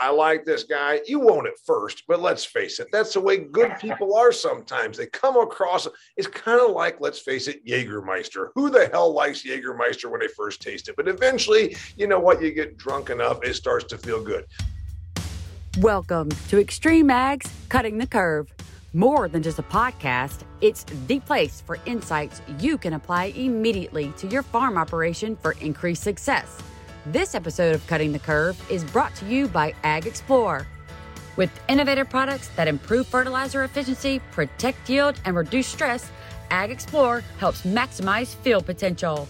I like this guy. You won't at first, but let's face it, that's the way good people are sometimes. They come across, it's kind of like, let's face it, Jägermeister. Who the hell likes Jägermeister when they first taste it? But eventually, you know what? You get drunk enough, it starts to feel good. Welcome to Extreme Ag's Cutting the Curve. More than just a podcast, it's the place for insights you can apply immediately to your farm operation for increased success. This episode of Cutting the Curve is brought to you by Ag Explore. With innovative products that improve fertilizer efficiency, protect yield, and reduce stress, Ag Explore helps maximize field potential.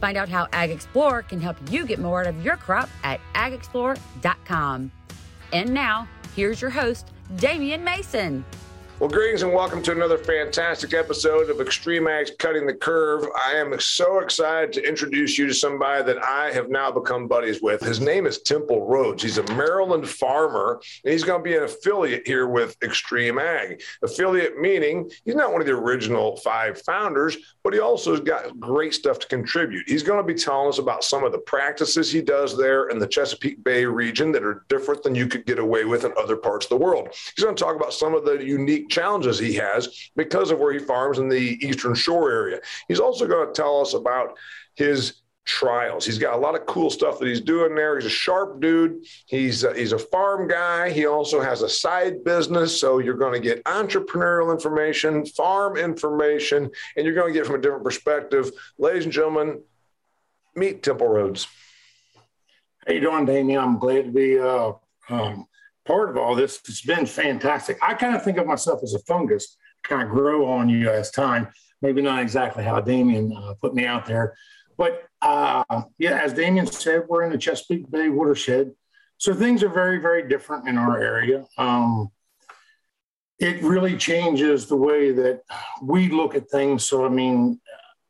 Find out how Ag Explore can help you get more out of your crop at agexplore.com. And now, here's your host, Damian Mason. Well, greetings and welcome to another fantastic episode of Extreme Ag's Cutting the Curve. I am so excited to introduce you to somebody that I have now become buddies with. His name is Temple Rhodes. He's a Maryland farmer, and he's going to be an affiliate here with Extreme Ag. Affiliate meaning he's not one of the original five founders, but he also has got great stuff to contribute. He's going to be telling us about some of the practices he does there in the Chesapeake Bay region that are different than you could get away with in other parts of the world. He's going to talk about some of the unique challenges he has because of where he farms in the Eastern Shore area. He's also going to tell us about his trials. He's got a lot of cool stuff that he's doing there. He's a sharp dude. He's a, he's a farm guy. He also has a side business, so you're going to get entrepreneurial information, farm information, and you're going to get from a different perspective. Ladies and gentlemen, meet Temple Rhodes. How you doing, Damian? I'm glad to be uh, um, part of all this. It's been fantastic. I kind of think of myself as a fungus, kind of grow on you as time. Maybe not exactly how Damian uh, put me out there, but uh, yeah, as Damian said, we're in the Chesapeake Bay watershed, so things are very, very different in our area. Um, it really changes the way that we look at things. So, I mean,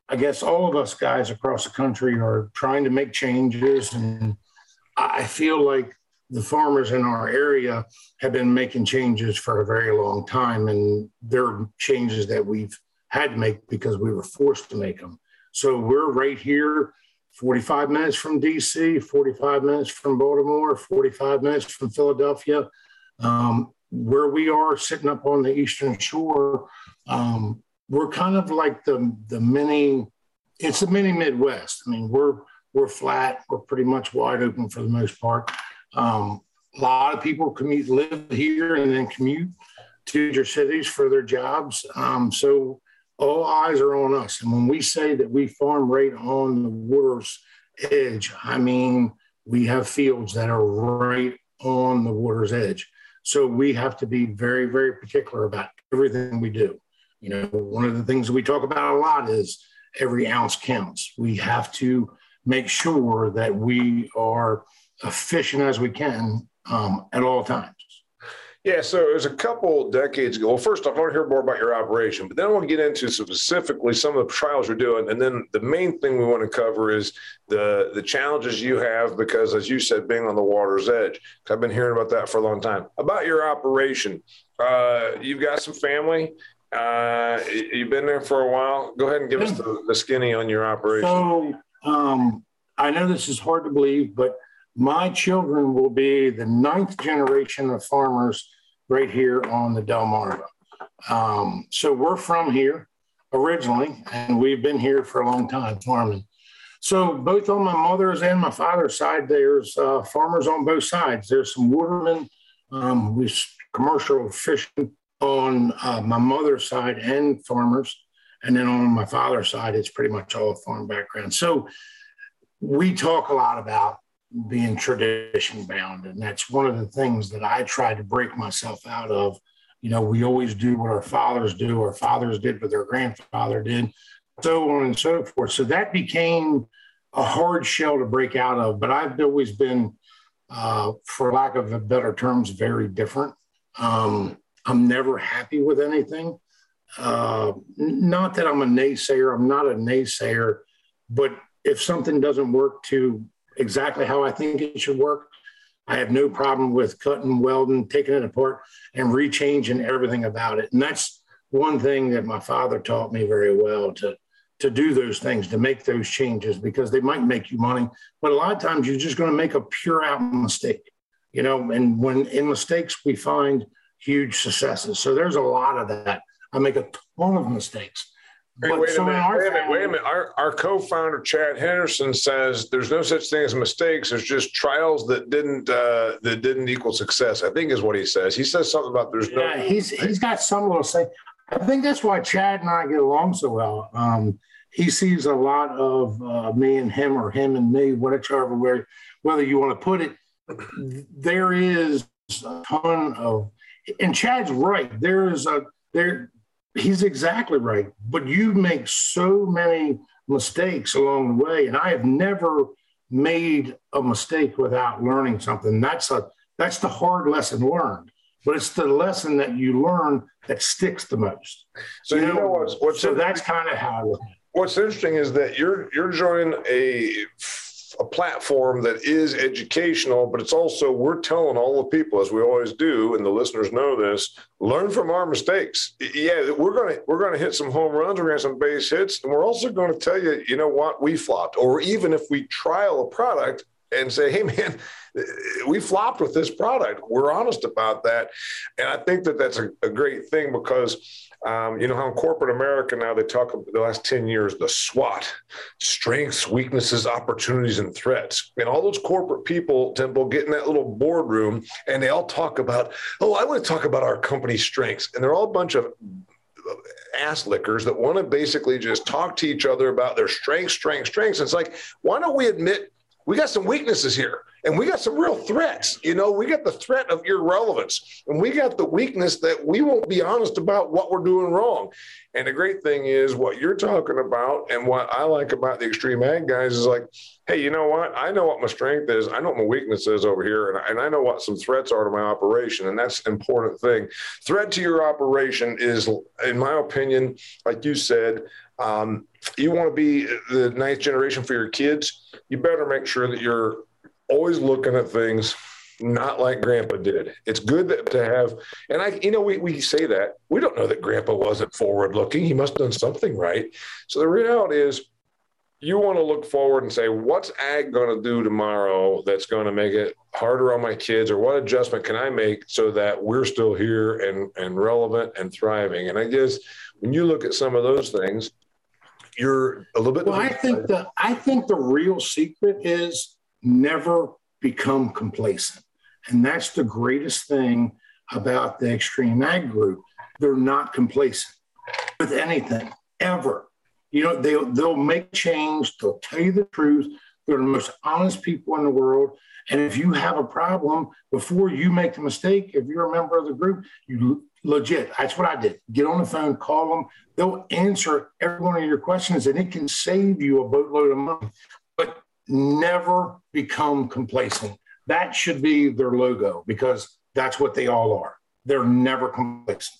I guess all of us guys across the country are trying to make changes, and I feel like the farmers in our area have been making changes for a very long time, and they're changes that we've had to make because we were forced to make them. So we're right here, 45 minutes from DC, 45 minutes from Baltimore, 45 minutes from Philadelphia. Um, where we are sitting up on the Eastern Shore, um, we're kind of like the the mini. It's a mini Midwest. I mean, we're we're flat. We're pretty much wide open for the most part. Um, a lot of people commute, live here, and then commute to major cities for their jobs. Um, so all eyes are on us. And when we say that we farm right on the water's edge, I mean we have fields that are right on the water's edge. So we have to be very, very particular about everything we do. You know, one of the things we talk about a lot is every ounce counts. We have to make sure that we are efficient as we can um, at all times. Yeah, so it was a couple decades ago. Well, first off, I want to hear more about your operation, but then I want to get into specifically some of the trials you're doing, and then the main thing we want to cover is the the challenges you have because, as you said, being on the water's edge. I've been hearing about that for a long time. About your operation, uh, you've got some family. Uh, you've been there for a while. Go ahead and give us the, the skinny on your operation. So um, I know this is hard to believe, but my children will be the ninth generation of farmers right here on the Delmarva. Um, so we're from here originally, and we've been here for a long time farming. So both on my mother's and my father's side, there's uh, farmers on both sides. There's some watermen, um, commercial fishing on uh, my mother's side and farmers. And then on my father's side, it's pretty much all farm background. So we talk a lot about being tradition bound. And that's one of the things that I try to break myself out of. You know, we always do what our fathers do, our fathers did what their grandfather did, so on and so forth. So that became a hard shell to break out of. But I've always been, uh, for lack of better terms, very different. Um, I'm never happy with anything. Uh, not that I'm a naysayer, I'm not a naysayer, but if something doesn't work to exactly how I think it should work. I have no problem with cutting, welding, taking it apart, and rechanging everything about it. And that's one thing that my father taught me very well to to do those things, to make those changes, because they might make you money, but a lot of times you're just going to make a pure out mistake. you know, and when in mistakes, we find huge successes. So there's a lot of that. I make a ton of mistakes. Hey, wait, a minute, wait a minute, wait a minute. Our, our co-founder Chad Henderson says there's no such thing as mistakes. There's just trials that didn't uh, that didn't equal success. I think is what he says. He says something about there's no. Yeah, he's he's got some little say. I think that's why Chad and I get along so well. Um, he sees a lot of uh, me and him, or him and me, whatever where whether you want to put it. There is a ton of, and Chad's right. There is a there he's exactly right. But you make so many mistakes along the way, and I have never made a mistake without learning something. That's a that's the hard lesson learned. But it's the lesson that you learn that sticks the most. So you, know, know what's, what's so that's kind of how. What's interesting is that you're you're joining a a platform that is educational, but it's also we're telling all the people, as we always do, and the listeners know this, learn from our mistakes. Yeah, we're gonna we're gonna hit some home runs, we're gonna some base hits, and we're also to tell you, you know what, we flopped. Or even if we trial a product and say, hey man, we flopped with this product. We're honest about that, and I think that that's a, a great thing because um, you know how in corporate America now they talk about the last 10 years, the SWOT, strengths, weaknesses, opportunities, and threats. And all those corporate people, Temple, get in that little boardroom and they all talk about, oh, I want to talk about our company's strengths. And they're all a bunch of ass lickers that want to basically just talk to each other about their strengths, strengths, strengths. And it's like, why don't we admit we got some weaknesses here and we got some real threats. You know, we got the threat of irrelevance and we got the weakness that we won't be honest about what we're doing wrong. And the great thing is what you're talking about and what I like about the extreme ag guys is like, hey, you know what? I know what my strength is. I know what my weakness is over here. And I, and I know what some threats are to my operation. And that's an important thing. Threat to your operation is, in my opinion, like you said, um, you want to be the ninth generation for your kids, you better make sure that you're always looking at things not like grandpa did. It's good that, to have, and I, you know, we, we say that we don't know that grandpa wasn't forward looking. He must have done something right. So the reality is you want to look forward and say, what's ag going to do tomorrow that's going to make it harder on my kids or what adjustment can I make so that we're still here and, and relevant and thriving? And I guess when you look at some of those things, you're a little bit. Well, I think the I think the real secret is never become complacent, and that's the greatest thing about the Extreme Ag Group. They're not complacent with anything ever. You know, they they'll make change. They'll tell you the truth. They're the most honest people in the world. And if you have a problem before you make the mistake, if you're a member of the group, you legit. That's what I did. Get on the phone, call them. They'll answer every one of your questions, and it can save you a boatload of money. Never become complacent. That should be their logo because that's what they all are. They're never complacent.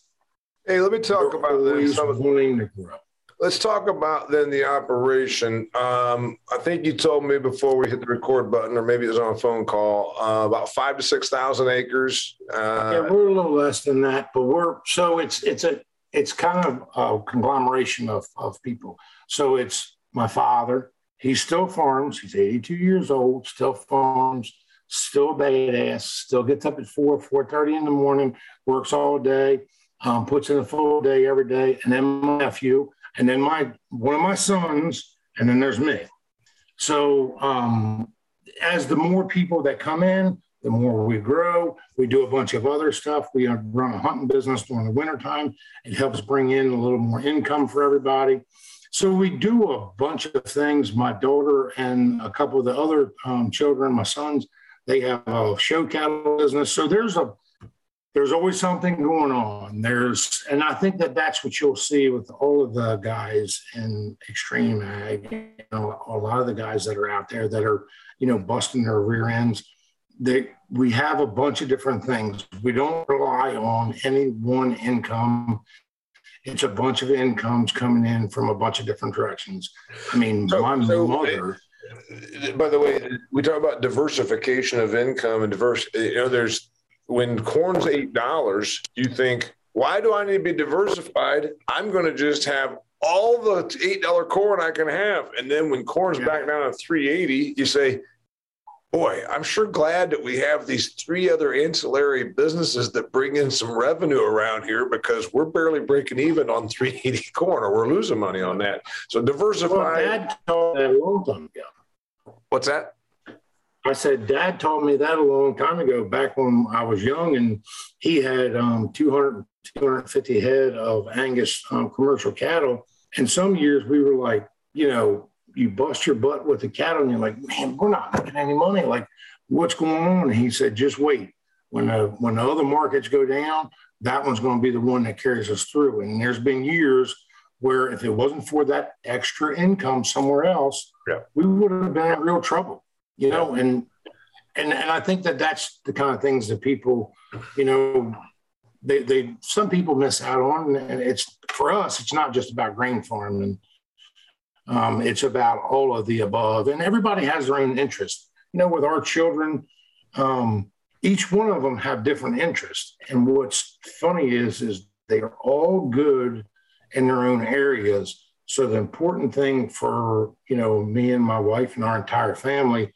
Hey, let me talk They're about this. Wanting to grow. Let's talk about then the operation. Um, I think you told me before we hit the record button, or maybe it was on a phone call, uh, about five to six thousand acres. Uh, yeah, we're a little less than that, but we're so it's it's a it's kind of a conglomeration of of people. So it's my father. He still farms. He's 82 years old. Still farms. Still badass. Still gets up at four, four thirty in the morning. Works all day. Um, puts in a full day every day. And then my nephew and then my one of my sons, and then there's me. So um, as the more people that come in, the more we grow. We do a bunch of other stuff. We run a hunting business during the wintertime. It helps bring in a little more income for everybody. So we do a bunch of things. My daughter and a couple of the other um, children, my sons, they have a show cattle business. So there's a there's always something going on. There's, and I think that that's what you'll see with all of the guys in extreme ag. You know, a lot of the guys that are out there that are, you know, busting their rear ends. They, we have a bunch of different things. We don't rely on any one income. It's a bunch of incomes coming in from a bunch of different directions. I mean, so, my so mother. Uh, by the way, we talk about diversification of income and diverse. You know, there's when corn's eight dollars, you think, why do I need to be diversified? I'm going to just have all the eight dollar corn I can have, and then when corn's yeah. back down to three eighty, you say, boy, I'm sure glad that we have these three other ancillary businesses that bring in some revenue around here because we're barely breaking even on 380 corn or we're losing money on that. So diversify. Well, Dad told that a long time ago. What's that? I said, Dad told me that a long time ago, back when I was young, and he had um, 200, 250 head of Angus um, commercial cattle. And some years we were like, you know, you bust your butt with the cattle and you're like, man, we're not making any money. Like, what's going on? And he said, just wait. When the when the other markets go down, that one's going to be the one that carries us through. And there's been years where if it wasn't for that extra income somewhere else, yeah. we would have been in real trouble. You yeah. know, and and and I think that that's the kind of things that people, you know, they they some people miss out on. And it's for us, it's not just about grain farming um, it's about all of the above, and everybody has their own interest. You know, with our children, um, each one of them have different interests, and what's funny is is they are all good in their own areas. So the important thing for you know me and my wife and our entire family,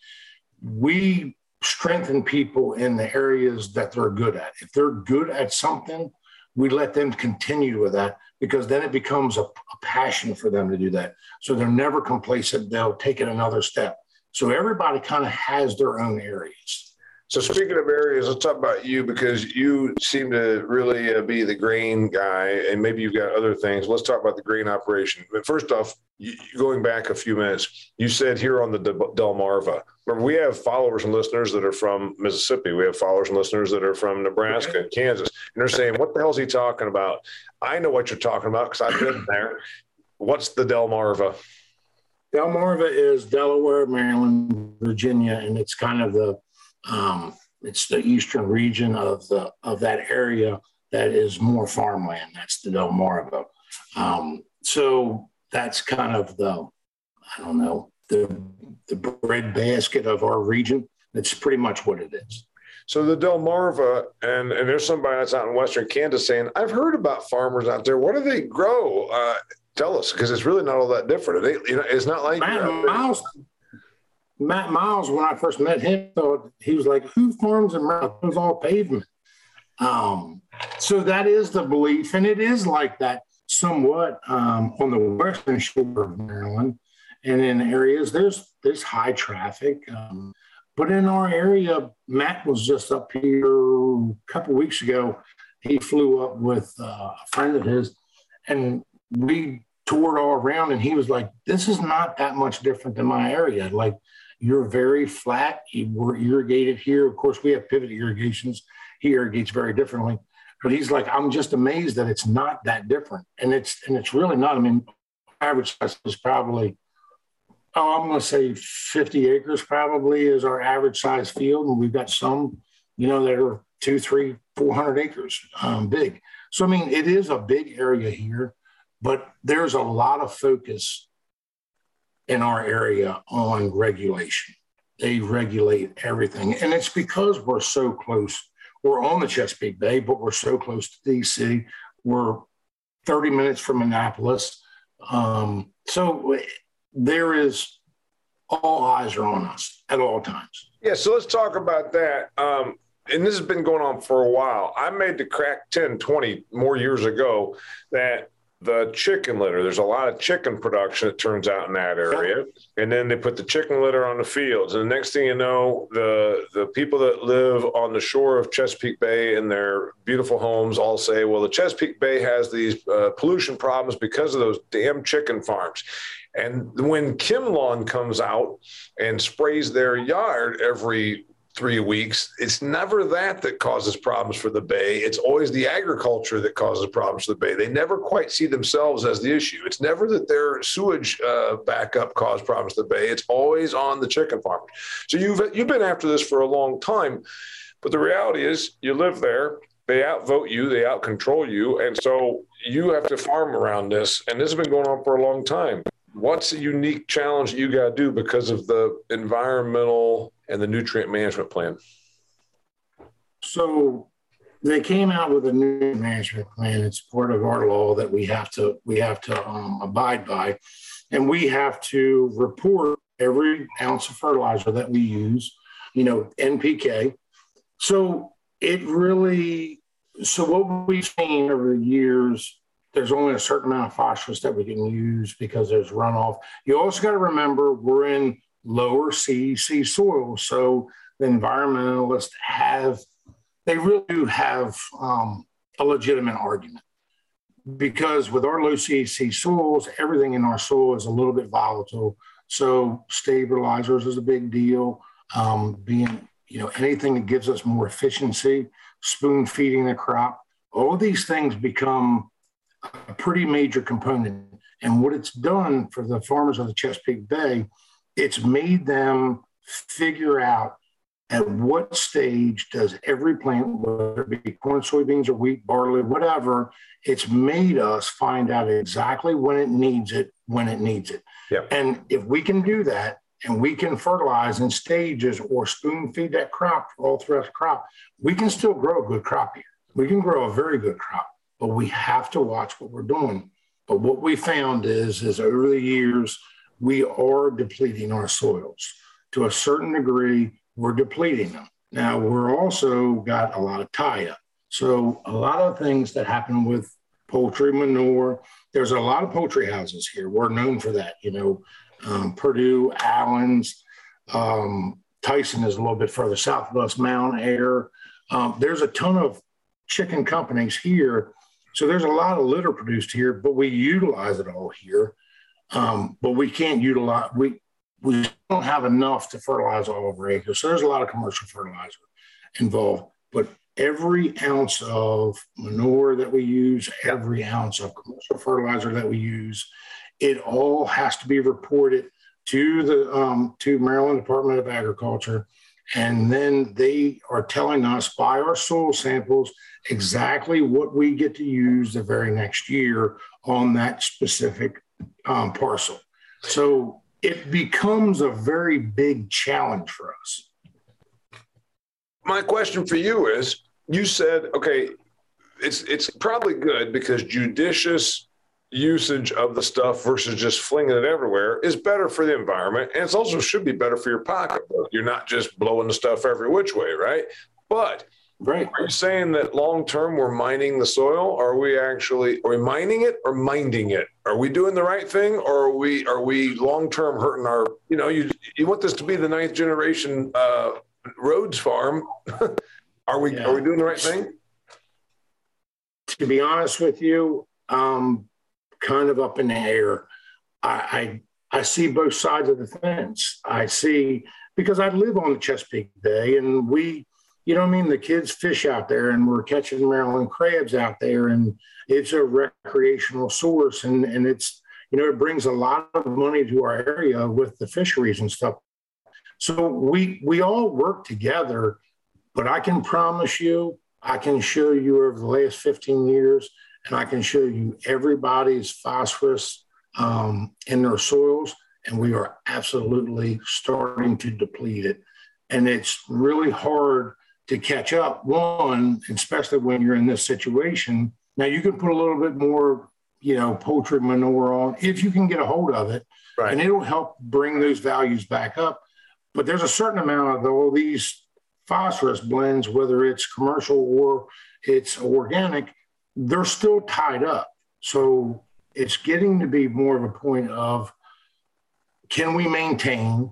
we strengthen people in the areas that they're good at. If they're good at something, we let them continue with that because then it becomes a, a, passion for them to do that. So they're never complacent. They'll take it another step. So everybody kind of has their own areas. So speaking of areas, let's talk about you because you seem to really uh, be the grain guy, and maybe you've got other things. Let's talk about the grain operation. But first off, you, going back a few minutes, you said here on the Delmarva. Remember, we have followers and listeners that are from Mississippi. We have followers and listeners that are from Nebraska and Kansas, and they're saying, "What the hell is he talking about?" I know what you're talking about because I've been there. What's the Delmarva? Delmarva is Delaware, Maryland, Virginia, and it's kind of the um, it's the eastern region of the of that area that is more farmland. That's the Delmarva. Um, so that's kind of the I don't know the the bread basket of our region. That's pretty much what it is. So the Delmarva, and and there's somebody that's out in Western Kansas saying, I've heard about farmers out there. What do they grow? Uh, tell us, because it's really not all that different. They, you know, it's not like Miles, Matt Miles, when I first met him, thought he was like, "Who farms in? It's all pavement." Um, so that is the belief, and it is like that somewhat um, on the western shore of Maryland, and in areas there's there's high traffic. Um, but in our area, Matt was just up here a couple weeks ago. He flew up with uh, a friend of his, and we toured all around. And he was like, "This is not that much different than my area. Like you're very flat. You were irrigated here. Of course, we have pivot irrigations. He irrigates very differently. But he's like, I'm just amazed that it's not that different. And it's and it's really not. I mean, average size is probably, oh, I'm gonna say 50 acres probably is our average size field. And we've got some, you know, that are two, three, four hundred acres um, big. So I mean, it is a big area here, but there's a lot of focus in our area on regulation. They regulate everything. And it's because we're so close. We're on the Chesapeake Bay, but we're so close to DC. We're 30 minutes from Annapolis. Um, so there is all eyes are on us at all times. Yeah, so let's talk about that. Um, and this has been going on for a while. I made the crack 10, 20 more years ago that the chicken litter. There's a lot of chicken production, it turns out, in that area. And then they put the chicken litter on the fields. And the next thing you know, the, the people that live on the shore of Chesapeake Bay in their beautiful homes all say, well, the Chesapeake Bay has these uh, pollution problems because of those damn chicken farms. And when ChemLawn comes out and sprays their yard every three weeks. It's never that that causes problems for the Bay. It's always the agriculture that causes problems for the Bay. They never quite see themselves as the issue. It's never that their sewage uh, backup caused problems to the Bay. It's always on the chicken farmers. So you've you've been after this for a long time, but the reality is you live there. They outvote you, they outcontrol you, and so you have to farm around this. And this has been going on for a long time what's the unique challenge you got to do because of the environmental and the nutrient management plan? So they came out with a new management plan. It's part of our law that we have to we have to um, abide by, and we have to report every ounce of fertilizer that we use you know, NPK. So it really, so what we've seen over the years, there's only a certain amount of phosphorus that we can use because there's runoff. You also got to remember we're in lower CEC soil. So the environmentalists have, they really do have um, a legitimate argument because with our low CEC soils, everything in our soil is a little bit volatile. So stabilizers is a big deal. Um, being, you know, anything that gives us more efficiency, spoon feeding the crop, all these things become a pretty major component. And what it's done for the farmers of the Chesapeake Bay, it's made them figure out at what stage does every plant, whether it be corn, soybeans, or wheat, barley, whatever, it's made us find out exactly when it needs it, when it needs it. Yep. And if we can do that and we can fertilize in stages or spoon feed that crop all throughout the crop, we can still grow a good crop here. We can grow a very good crop, but we have to watch what we're doing. But what we found is, is over the years, we are depleting our soils to a certain degree we're depleting them. Now, we're also got a lot of tie up. So, a lot of things that happen with poultry manure, there's a lot of poultry houses here. We're known for that. You know, um, Perdue, Allen's, um, Tyson is a little bit further south of us, Mountaire. Um, there's a ton of chicken companies here. So there's a lot of litter produced here, but we utilize it all here. Um, but we can't utilize, we, we don't have enough to fertilize all of our acres. So there's a lot of commercial fertilizer involved. But every ounce of manure that we use, every ounce of commercial fertilizer that we use, it all has to be reported to the um, to Maryland Department of Agriculture, and then they are telling us by our soil samples exactly what we get to use the very next year on that specific um, parcel. So it becomes a very big challenge for us. My question for you is you said, okay, it's it's probably good because judicious usage of the stuff versus just flinging it everywhere is better for the environment and it's also should be better for your pocketbook. You're not just blowing the stuff every which way, right? But Right. Are you saying that long term we're mining the soil? Are we actually are we mining it or minding it? Are we doing the right thing or are we are we long term hurting our you know you you want this to be the ninth generation uh, Rhodes farm? are we yeah. are we doing the right thing? To be honest with you, um, kind of up in the air. I, I I see both sides of the fence. I see because I live on the Chesapeake Bay and we you know I mean? The kids fish out there and we're catching Maryland crabs out there and it's a recreational source and, and it's, you know, it brings a lot of money to our area with the fisheries and stuff. So we we all work together, but I can promise you, I can show you over the last 15 years, and I can show you everybody's phosphorus um, in their soils, and we are absolutely starting to deplete it. And it's really hard to catch up. One, especially when you're in this situation. Now you can put a little bit more, you know, poultry manure on if you can get a hold of it, right. and it'll help bring those values back up. But there's a certain amount of all these phosphorus blends, whether it's commercial or it's organic, they're still tied up. So it's getting to be more of a point of can we maintain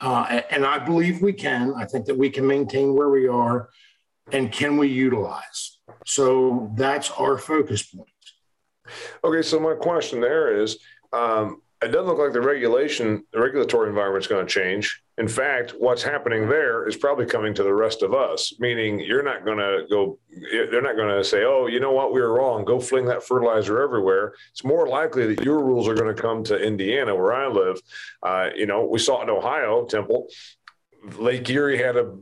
uh, and I believe we can. I think that we can maintain where we are. And can we utilize? So that's our focus point. Okay. So my question there is um, it doesn't look like the regulation, the regulatory environment is going to change. In fact, what's happening there is probably coming to the rest of us, meaning you're not going to go, they're not going to say, oh, you know what, we were wrong, go fling that fertilizer everywhere. It's more likely that your rules are going to come to Indiana, where I live. Uh, you know, we saw it in Ohio, Temple. Lake Erie had a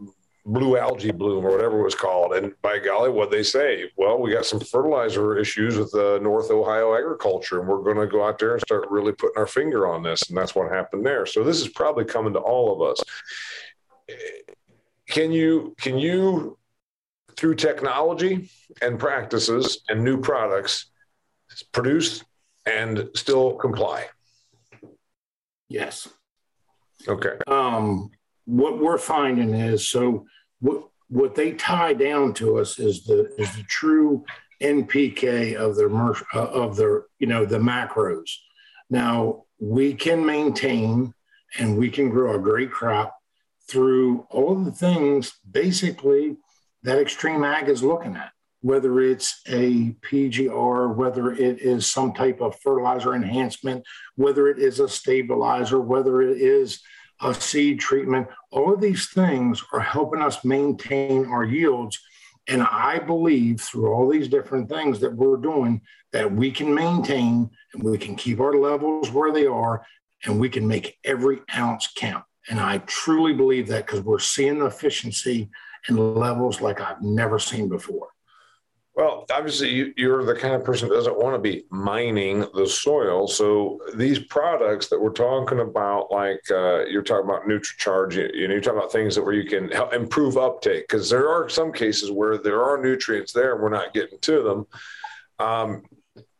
blue algae bloom or whatever it was called. And by golly, what they say? Well, we got some fertilizer issues with the North Ohio agriculture, and we're going to go out there and start really putting our finger on this. And that's what happened there. So this is probably coming to all of us. Can you can you through technology and practices and new products produce and still comply? Yes. Okay. Um, what we're finding is so what what they tie down to us is the is the true NPK of their uh, of their you know the macros. Now we can maintain and we can grow a great crop through all the things basically that Extreme Ag is looking at. Whether it's a PGR, whether it is some type of fertilizer enhancement, whether it is a stabilizer, whether it is a seed treatment, all of these things are helping us maintain our yields and I believe through all these different things that we're doing that we can maintain and we can keep our levels where they are and we can make every ounce count. And I truly believe that because we're seeing the efficiency and levels like I've never seen before. Well, obviously, you, are the kind of person that doesn't want to be mining the soil. So these products that we're talking about, like uh, you're talking about NutriCharge, you, you know, you're talking about things that where you can help improve uptake because there are some cases where there are nutrients there and we're not getting to them. Um,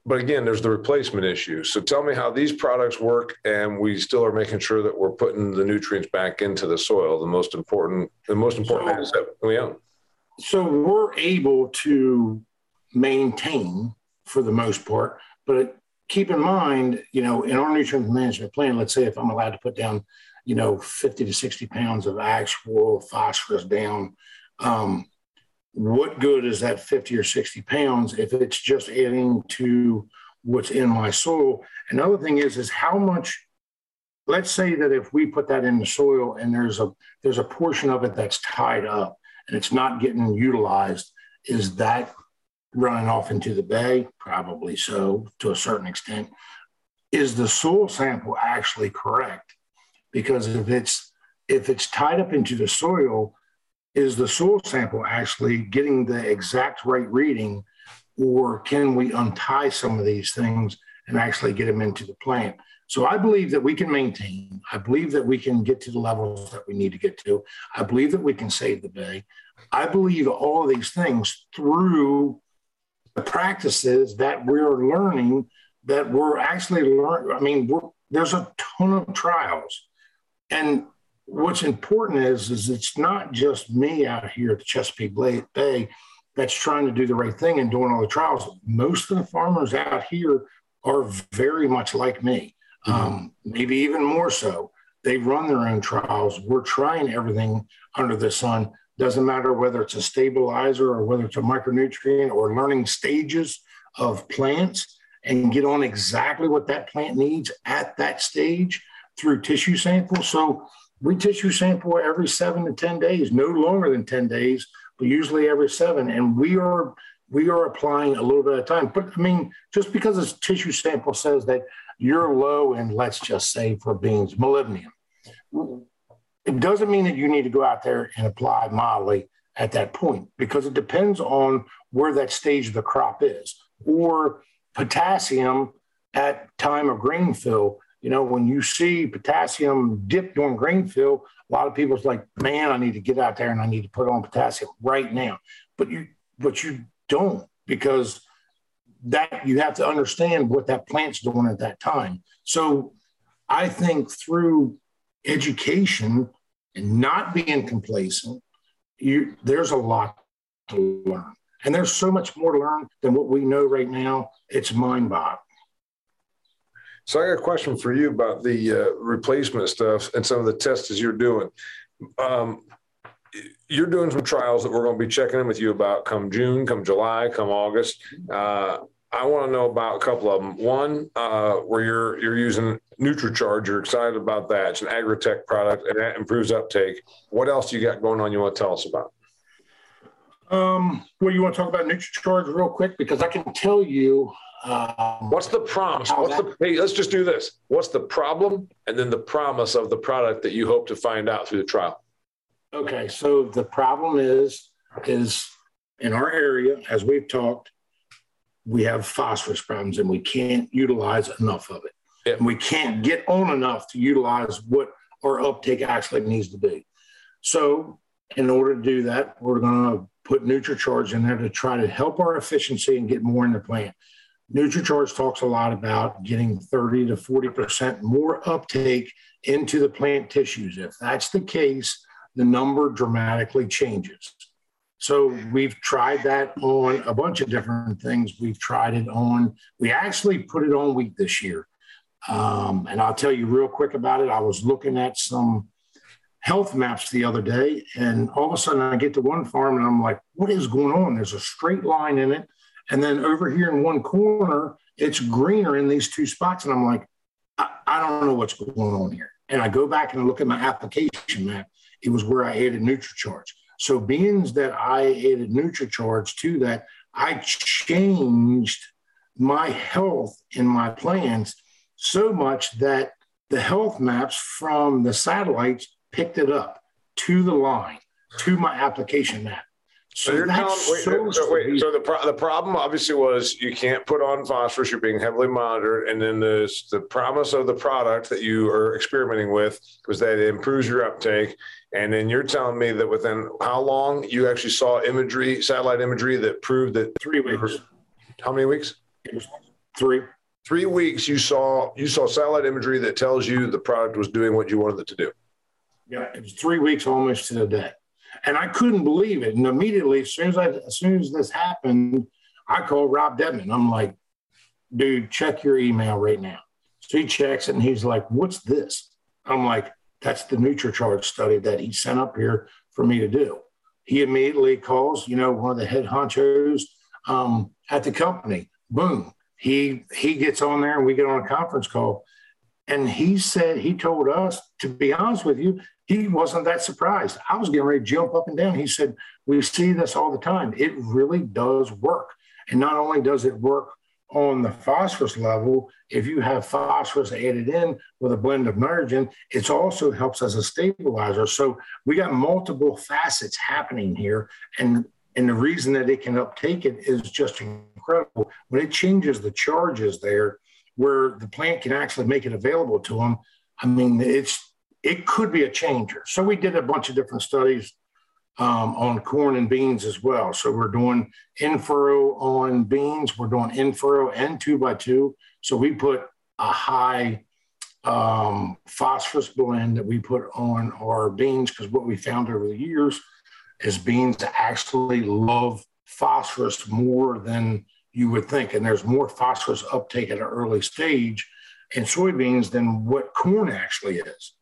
but again, there's the replacement issue. So tell me how these products work, and we still are making sure that we're putting the nutrients back into the soil. The most important, the most important so, asset we own. So we're able to maintain for the most part. But keep in mind, you know, in our nutrient management plan, let's say if I'm allowed to put down, you know, 50 to 60 pounds of actual phosphorus down, um, what good is that 50 or 60 pounds if it's just adding to what's in my soil? Another thing is, is how much let's say that if we put that in the soil and there's a there's a portion of it that's tied up and it's not getting utilized is that running off into the bay? Probably so to a certain extent. Is the soil sample actually correct? Because if it's if it's tied up into the soil, is the soil sample actually getting the exact right reading, or can we untie some of these things and actually get them into the plant? So I believe that we can maintain. I believe that we can get to the levels that we need to get to. I believe that we can save the bay. I believe all of these things through the practices that we're learning that we're actually learning. I mean, there's a ton of trials. And what's important is, is it's not just me out here at the Chesapeake Bay that's trying to do the right thing and doing all the trials. Most of the farmers out here are very much like me. Um, maybe even more so. They run their own trials. We're trying everything under the sun doesn't matter whether it's a stabilizer or whether it's a micronutrient or learning stages of plants and get on exactly what that plant needs at that stage through tissue sample. So we tissue sample every seven to 10 days, no longer than 10 days, but usually every seven. And we are we are applying a little bit of time. But I mean, just because a tissue sample says that you're low in, let's just say for beans, molybdenum, mm-hmm. it doesn't mean that you need to go out there and apply moly at that point because it depends on where that stage of the crop is. Or potassium at time of grain fill. You know when you see potassium dip during grain fill a lot of people's like man i need to get out there and i need to put on potassium right now. But you but you don't because that you have to understand what that plant's doing at that time so i think through education and not being complacent, you, there's a lot to learn. And there's so much more to learn than what we know right now. It's mind boggling. So I got a question for you about the uh, replacement stuff and some of the tests you're doing. Um, you're doing some trials that we're going to be checking in with you about come June, come July, come August. Uh, I want to know about a couple of them. One, uh, where you're you're using NutriCharge, you're excited about that. It's an agri-tech product and that improves uptake. What else do you got going on? You want to tell us about? Um, well, you want to talk about NutriCharge real quick because I can tell you. Um, What's the promise? What's that, the? Hey, let's just do this. What's the problem, and then the promise of the product that you hope to find out through the trial? Okay, so the problem is is in our area, as we've talked, we have phosphorus problems and we can't utilize enough of it. And we can't get on enough to utilize what our uptake actually needs to be. So, in order to do that, we're going to put NutriCharge in there to try to help our efficiency and get more in the plant. NutriCharge talks a lot about getting 30 to 40% more uptake into the plant tissues. If that's the case, the number dramatically changes. So we've tried that on a bunch of different things. We've tried it on, we actually put it on wheat this year. Um, and I'll tell you real quick about it. I was looking at some health maps the other day, and all of a sudden I get to one farm and I'm like, what is going on? There's a straight line in it. And then over here in one corner, it's greener in these two spots. And I'm like, I, I don't know what's going on here. And I go back and look at my application map. It was where I added NutriCharge. So beans that I added NutriCharge to that, I changed my health in my plans so much that the health maps from the satellites picked it up to the line, to my application map. So, so you're telling, wait, so, so, wait, so the, pro- the problem obviously was you can't put on phosphorus. You're being heavily monitored, and then there's the promise of the product that you are experimenting with was that it improves your uptake. And then you're telling me that within how long you actually saw imagery, satellite imagery that proved that three weeks. How many weeks? Three. Three weeks. You saw you saw satellite imagery that tells you the product was doing what you wanted it to do. Yeah, it was three weeks almost to the day and I couldn't believe it. And immediately, as soon as I, as soon as this happened, I called Rob Dedman. I'm like, dude, check your email right now. So he checks it and he's like, what's this? I'm like, that's the NutriCharge study that he sent up here for me to do. He immediately calls, you know, one of the head honchos um, at the company. Boom. He he gets on there and we get on a conference call. And he said, he told us, to be honest with you, he wasn't that surprised. I was getting ready to jump up and down. He said, We see this all the time. It really does work. And not only does it work on the phosphorus level, if you have phosphorus added in with a blend of nitrogen, it also helps as a stabilizer. So we got multiple facets happening here. And and the reason that it can uptake it is just incredible. When it changes the charges there, where the plant can actually make it available to them, I mean, it's it could be a changer. So we did a bunch of different studies um, on corn and beans as well. So we're doing in furrow on beans, we're doing in furrow and two by two. So we put a high um, phosphorus blend that we put on our beans because what we found over the years is beans actually love phosphorus more than you would think. And there's more phosphorus uptake at an early stage in soybeans than what corn actually is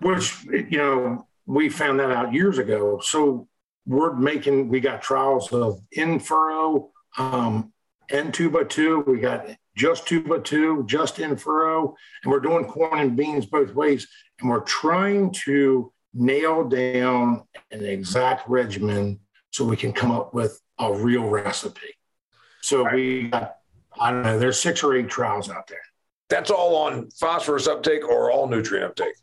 which you know we found that out years ago. So we're making we got trials of in furrow um, and two by two. We got just two by two, just in furrow, and we're doing corn and beans both ways. And we're trying to nail down an exact regimen so we can come up with a real recipe. So right. we got, I don't know, there's six or eight trials out there. That's all on phosphorus uptake or all nutrient uptake?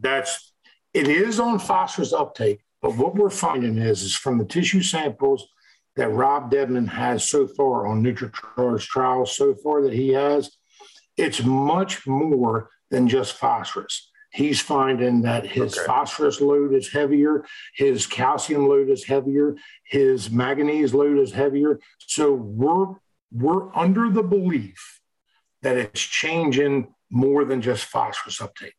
that's it is on phosphorus uptake, but what we're finding is is from the tissue samples that Rob Dedman has so far on NutriCharge trials so far that he has, it's much more than just phosphorus. He's finding that his okay. phosphorus load is heavier, his calcium load is heavier, his manganese load is heavier. So we're we're under the belief that it's changing more than just phosphorus uptake.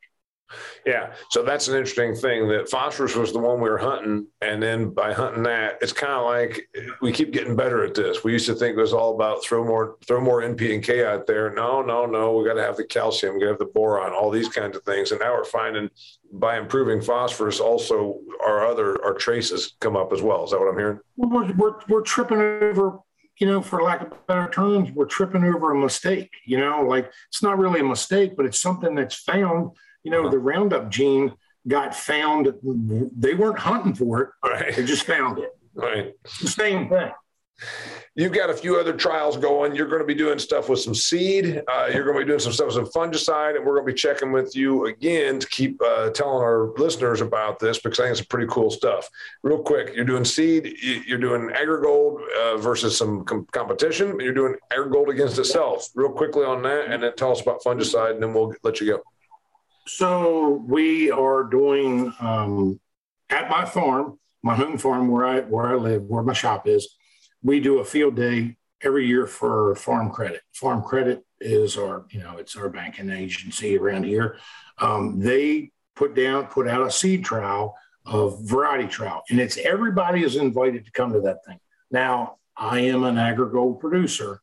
Yeah, so that's an interesting thing that phosphorus was the one we were hunting, and then by hunting that, it's kind of like we keep getting better at this. We used to think it was all about throw more throw more NP and K out there. No, no, no, we got to have the calcium, we got to have the boron, all these kinds of things. And now we're finding by improving phosphorus, also our other our traces come up as well. Is that what I'm hearing? We're we're, we're tripping over you know, for lack of better terms, we're tripping over a mistake. You know, like it's not really a mistake, but it's something that's found you know, the Roundup gene got found. They weren't hunting for it. Right. They just found it. Right. It's the same thing. You've got a few other trials going. You're going to be doing stuff with some seed. Uh, you're going to be doing some stuff with some fungicide, and we're going to be checking with you again to keep uh, telling our listeners about this because I think it's pretty cool stuff. Real quick, you're doing seed. You're doing AgriGold uh, versus some com- competition. You're doing AgriGold against itself. Real quickly on that, and then tell us about fungicide, and then we'll let you go. So we are doing um, at my farm, my home farm where I where I live, where my shop is. We do a field day every year for Farm Credit. Farm Credit is our, you know, it's our banking agency around here. Um, they put down, put out a seed trial of variety trial, and it's everybody is invited to come to that thing. Now, I am an AgriGold producer.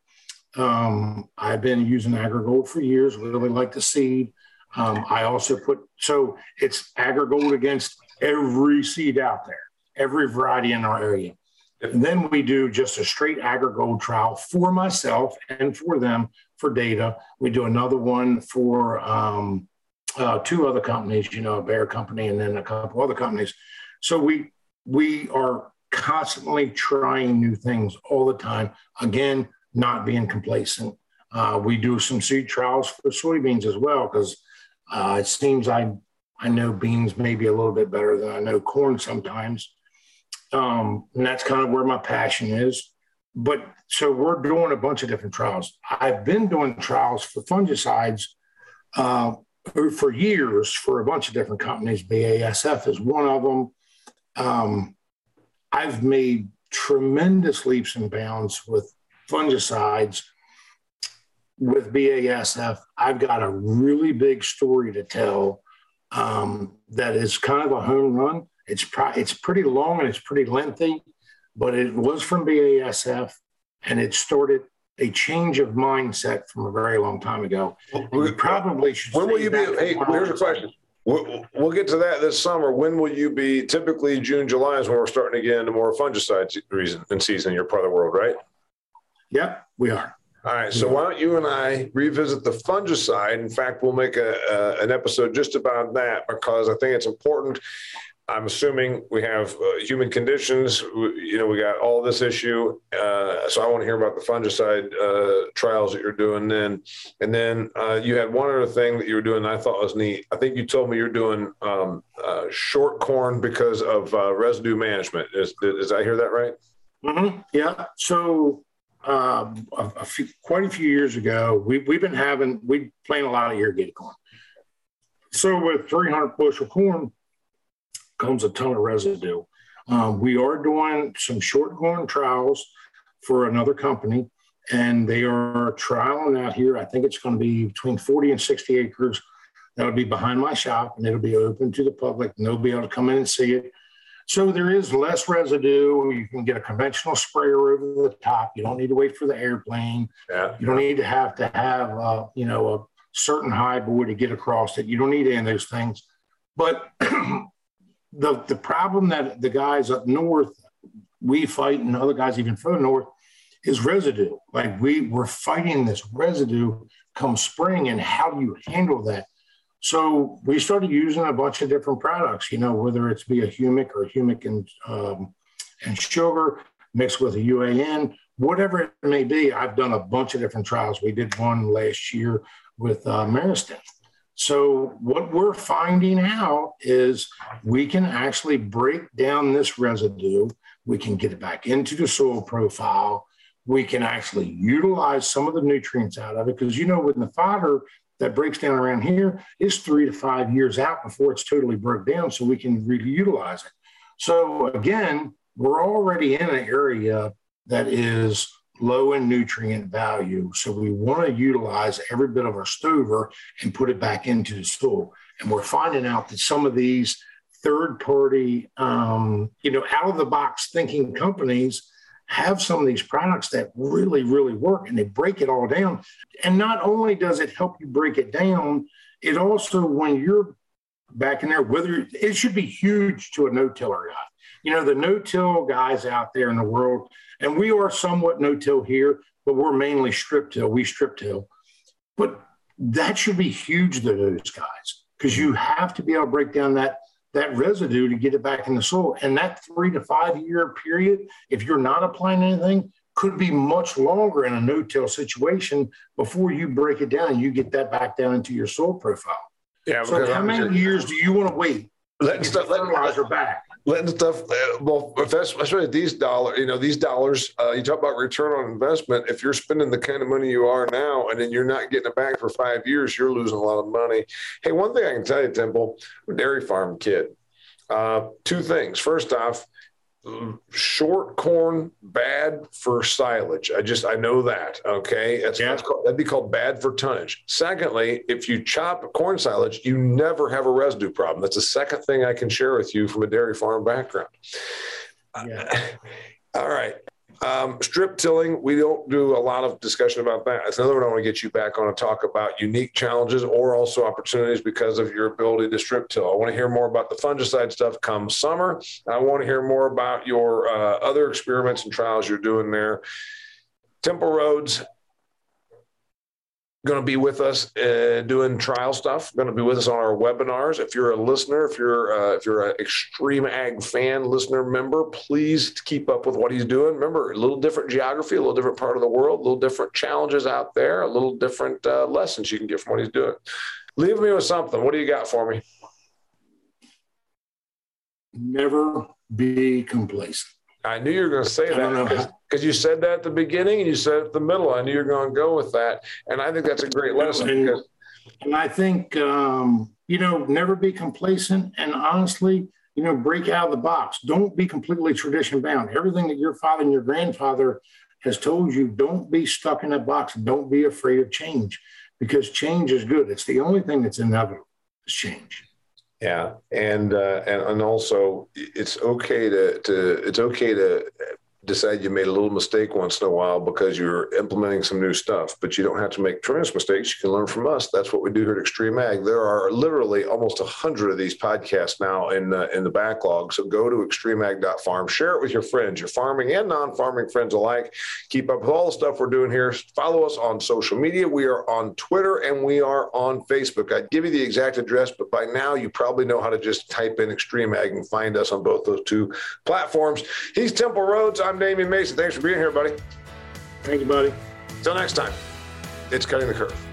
Um, I've been using AgriGold for years. Really like the seed. Um, I also put so it's AgriGold against every seed out there, every variety in our area. And then we do just a straight AgriGold trial for myself and for them for data. We do another one for um, uh, two other companies, you know, a Bayer company and then a couple other companies. So we we are constantly trying new things all the time. Again, not being complacent. Uh, we do some seed trials for soybeans as well because uh, it seems I I know beans maybe a little bit better than I know corn sometimes. Um, and that's kind of where my passion is. But so we're doing a bunch of different trials. I've been doing trials for fungicides uh, for years for a bunch of different companies. BASF is one of them. Um, I've made tremendous leaps and bounds with fungicides with BASF. I've got a really big story to tell um, that is kind of a home run. It's pro- it's pretty long and it's pretty lengthy, but it was from BASF, and it started a change of mindset from a very long time ago. We probably should. When will you be? Hey, here's a question. We'll, we'll, get to that this summer. When will you be? Typically, June, July is when we're starting to get into more fungicide season and season in your part of the world, right? Yep, we are. All right. So why don't you and I revisit the fungicide? In fact, we'll make a, a, an episode just about that because I think it's important. I'm assuming we have uh, human conditions. You know, we got all this issue. Uh, so I want to hear about the fungicide uh, trials that you're doing then. And then uh, you had one other thing that you were doing that I thought was neat. I think you told me you're doing um, uh, short corn because of uh, residue management. Is, is I hear that right? Mm-hmm. Yeah. So um, a, a few, quite a few years ago, we, we've been having, we plant a lot of irrigated corn. So with 300 bushel corn, comes a ton of residue. Um, we are doing some short corn trials for another company, and they are trialing out here. I think it's going to be between 40 and 60 acres. That'll be behind my shop, and it'll be open to the public, and they'll be able to come in and see it. So there is less residue. You can get a conventional sprayer over the top. You don't need to wait for the airplane. Yeah. You don't need to have to have, uh, you know, a certain high boy to get across it. You don't need any of those things. But the the problem that the guys up north we fight and other guys even further north is residue. Like we we're fighting this residue come spring, and how do you handle that? So we started using a bunch of different products. You know, whether it's be a humic or humic and um, and sugar mixed with a UAN, whatever it may be. I've done a bunch of different trials. We did one last year with uh, Maristin so, what we're finding out is we can actually break down this residue. We can get it back into the soil profile. We can actually utilize some of the nutrients out of it because, you know, with the fodder that breaks down around here is three to five years out before it's totally broke down. So, we can really utilize it. So, again, we're already in an area that is low in nutrient value. So we want to utilize every bit of our stover and put it back into the soil. And we're finding out that some of these third party, um, you know, out of the box thinking companies have some of these products that really, really work and they break it all down. And not only does it help you break it down, it also, when you're back in there, whether it should be huge to a no tiller guy. You know, the no till guys out there in the world, and we are somewhat no till here, but we're mainly strip till. We strip till. But that should be huge to those guys because you have to be able to break down that that residue to get it back in the soil. And that three to five year period, if you're not applying anything, could be much longer in a no-till situation before you break it down and you get that back down into your soil profile. Yeah. So how many years do you want to wait? Stuff, let, fertilizer back letting stuff. Uh, well, especially these dollars, you know, these dollars. Uh, you talk about return on investment. If you're spending the kind of money you are now, and then you're not getting it back for five years, you're losing a lot of money. Hey, one thing I can tell you, Temple, dairy farm kid. Uh, two things. First off, short corn bad for silage. I just I know that. Okay, that's, yeah. that's called, that'd be called bad for tonnage. Secondly, if you chop corn silage, you never have a residue problem. That's the second thing I can share with you from a dairy farm background. Yeah. All right. Um, strip tilling, we don't do a lot of discussion about that. That's another one I want to get you back on to talk about unique challenges or also opportunities because of your ability to strip till. I want to hear more about the fungicide stuff come summer. I want to hear more about your uh, other experiments and trials you're doing there. Temple Rhodes, going to be with us uh, doing trial stuff. Going to be with us on our webinars. If you're a listener, if you're uh, if you're an XtremeAg fan, listener member, please keep up with what he's doing. Remember, a little different geography, a little different part of the world, a little different challenges out there, a little different uh, lessons you can get from what he's doing. Leave me with something. What do you got for me? Never be complacent. I knew you were going to say that because you said that at the beginning and you said it at the middle. I knew you were going to go with that, and I think that's a great lesson. And, because- and I think um, you know, never be complacent, and honestly, you know, break out of the box. Don't be completely tradition bound. Everything that your father and your grandfather has told you, don't be stuck in a box. Don't be afraid of change because change is good. It's the only thing that's inevitable is change. Yeah, and uh, and and also it's okay to to it's okay to decide you made a little mistake once in a while because you're implementing some new stuff, but you don't have to make tremendous mistakes. You can learn from us. That's what we do here at XtremeAg. There are literally almost a hundred of these podcasts now in the, in the backlog. So go to xtremeag.farm, share it with your friends, your farming and non-farming friends alike. Keep up with all the stuff we're doing here. Follow us on social media. We are on Twitter and we are on Facebook. I'd give you the exact address, but by now you probably know how to just type in XtremeAg and find us on both those two platforms. He's Temple Rhodes. I'm I'm Damian Mason. Thanks for being here, buddy. Thank you, buddy. Until next time, it's Cutting the Curve.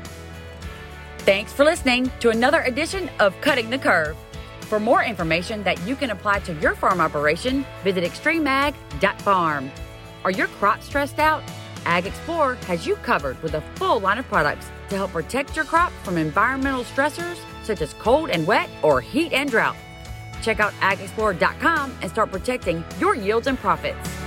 Thanks for listening to another edition of Cutting the Curve. For more information that you can apply to your farm operation, visit xtremeag.farm. Are your crops stressed out? Ag Explorer has you covered with a full line of products to help protect your crop from environmental stressors such as cold and wet or heat and drought. Check out agexplorer.com and start protecting your yields and profits.